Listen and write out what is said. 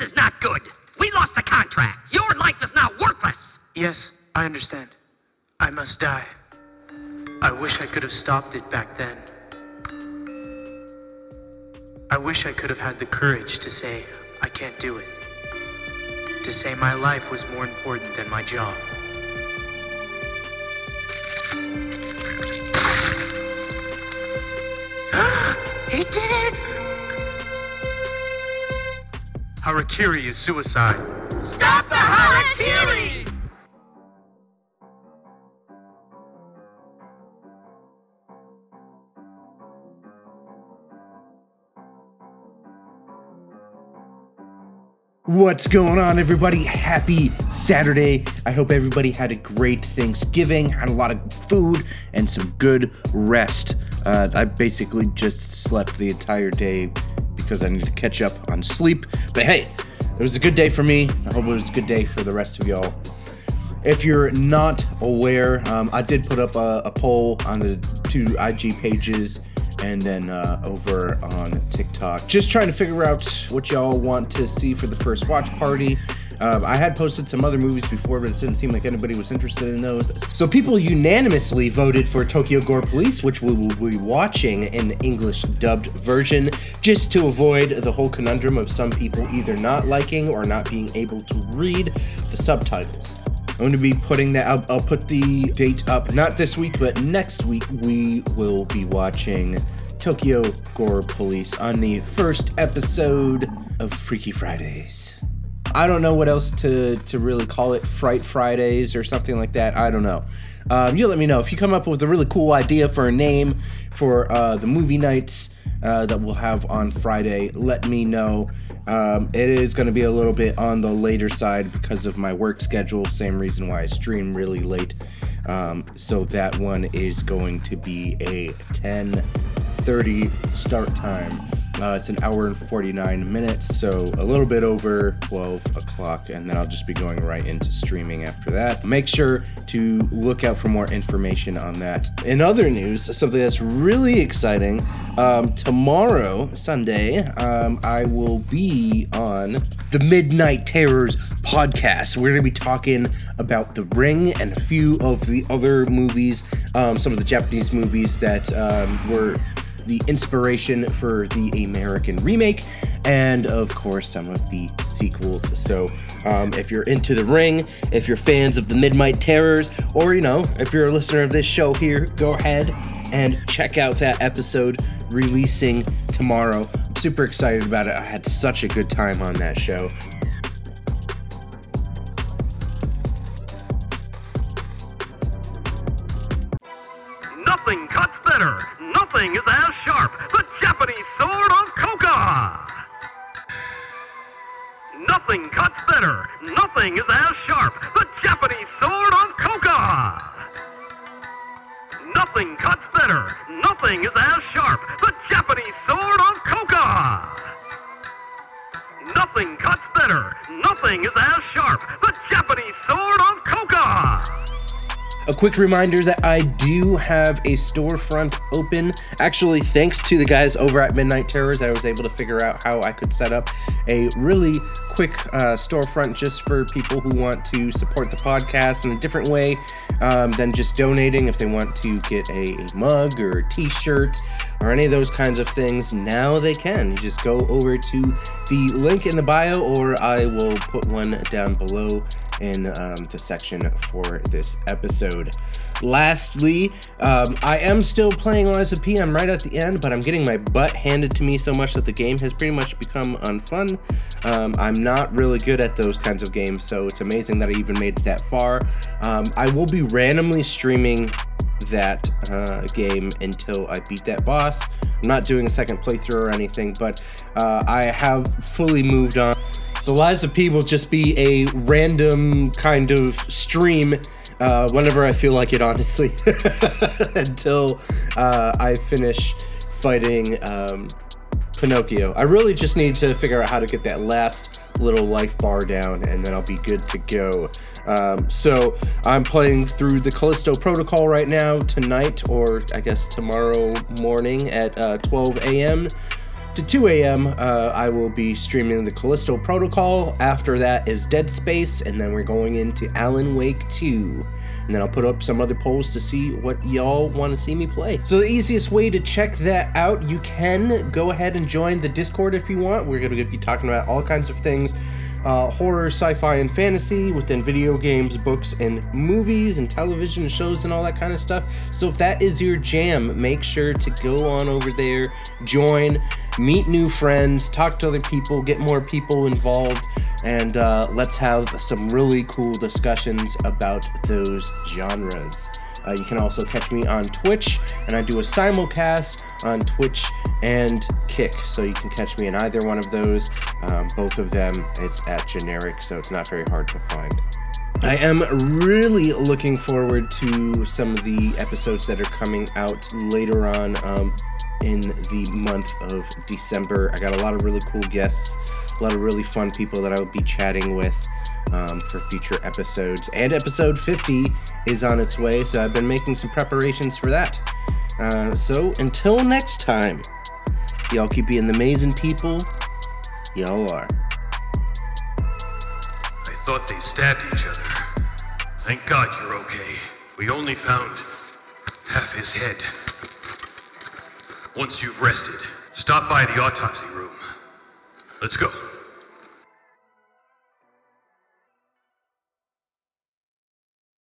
This is not good. We lost the contract. Your life is now worthless. Yes, I understand. I must die. I wish I could have stopped it back then. I wish I could have had the courage to say, I can't do it. To say my life was more important than my job. He did it! Harakiri is suicide. Stop the Harakiri! What's going on, everybody? Happy Saturday. I hope everybody had a great Thanksgiving, had a lot of food, and some good rest. Uh, I basically just slept the entire day because I need to catch up on sleep. But hey, it was a good day for me. I hope it was a good day for the rest of y'all. If you're not aware, um, I did put up a, a poll on the two IG pages and then uh, over on TikTok. Just trying to figure out what y'all want to see for the first watch party. Um, I had posted some other movies before, but it didn't seem like anybody was interested in those. So people unanimously voted for Tokyo Gore Police, which we will be watching in the English dubbed version, just to avoid the whole conundrum of some people either not liking or not being able to read the subtitles. I'm going to be putting that. I'll, I'll put the date up not this week, but next week. We will be watching Tokyo Gore Police on the first episode of Freaky Fridays. I don't know what else to to really call it, Fright Fridays or something like that. I don't know. Um, you let me know if you come up with a really cool idea for a name for uh, the movie nights uh, that we'll have on Friday. Let me know. Um, it is going to be a little bit on the later side because of my work schedule. Same reason why I stream really late. Um, so that one is going to be a 10:30 start time. Uh, it's an hour and 49 minutes, so a little bit over 12 o'clock, and then I'll just be going right into streaming after that. Make sure to look out for more information on that. In other news, something that's really exciting um, tomorrow, Sunday, um, I will be on the Midnight Terrors podcast. We're going to be talking about The Ring and a few of the other movies, um, some of the Japanese movies that um, were the inspiration for the American remake, and of course, some of the sequels. So, um, if you're into The Ring, if you're fans of the Midnight Terrors, or you know, if you're a listener of this show here, go ahead and check out that episode releasing tomorrow. I'm super excited about it. I had such a good time on that show. Nothing cuts better. Nothing is as sharp. The Japanese sword of Koga. Nothing cuts better. Nothing is as sharp. The Japanese sword of Koga. Nothing cuts better. Nothing is as sharp. The Japanese sword of Koga. Nothing cuts better. Nothing is as sharp. The Japanese sword of Koga. A quick reminder that I do have a storefront open. Actually, thanks to the guys over at Midnight Terrors, I was able to figure out how I could set up a really quick uh, storefront just for people who want to support the podcast in a different way um, than just donating. If they want to get a, a mug or a t shirt or any of those kinds of things, now they can. You just go over to the link in the bio, or I will put one down below in um, the section for this episode. Lastly, um, I am still playing of P. I'm right at the end, but I'm getting my butt handed to me so much that the game has pretty much become unfun. Um, I'm not really good at those kinds of games, so it's amazing that I even made it that far. Um, I will be randomly streaming that uh, game until I beat that boss. I'm not doing a second playthrough or anything, but uh, I have fully moved on. So Lies of P will just be a random kind of stream uh, whenever I feel like it, honestly, until uh, I finish fighting um, Pinocchio. I really just need to figure out how to get that last little life bar down, and then I'll be good to go. Um, so I'm playing through the Callisto Protocol right now tonight, or I guess tomorrow morning at uh, 12 a.m. to 2 a.m., uh, I will be streaming the Callisto Protocol. After that is Dead Space, and then we're going into Alan Wake 2. And then I'll put up some other polls to see what y'all want to see me play. So, the easiest way to check that out, you can go ahead and join the Discord if you want. We're going to be talking about all kinds of things uh, horror, sci fi, and fantasy within video games, books, and movies, and television shows, and all that kind of stuff. So if that is your jam, make sure to go on over there, join, meet new friends, talk to other people, get more people involved, and uh, let's have some really cool discussions about those genres. Uh, you can also catch me on Twitch, and I do a simulcast on Twitch and Kick, so you can catch me in either one of those. Um, both of them it's at Geanerikc, so it's not very hard to find. I am really looking forward to some of the episodes that are coming out later on um, in the month of December. I got a lot of really cool guests, a lot of really fun people that I will be chatting with um, for future episodes. And episode 50 is on its way, so I've been making some preparations for that. Uh, so until next time, y'all keep being the amazing people y'all are. I thought they stabbed each other. Thank God you're okay. We only found half his head. Once you've rested, stop by the autopsy room. Let's go.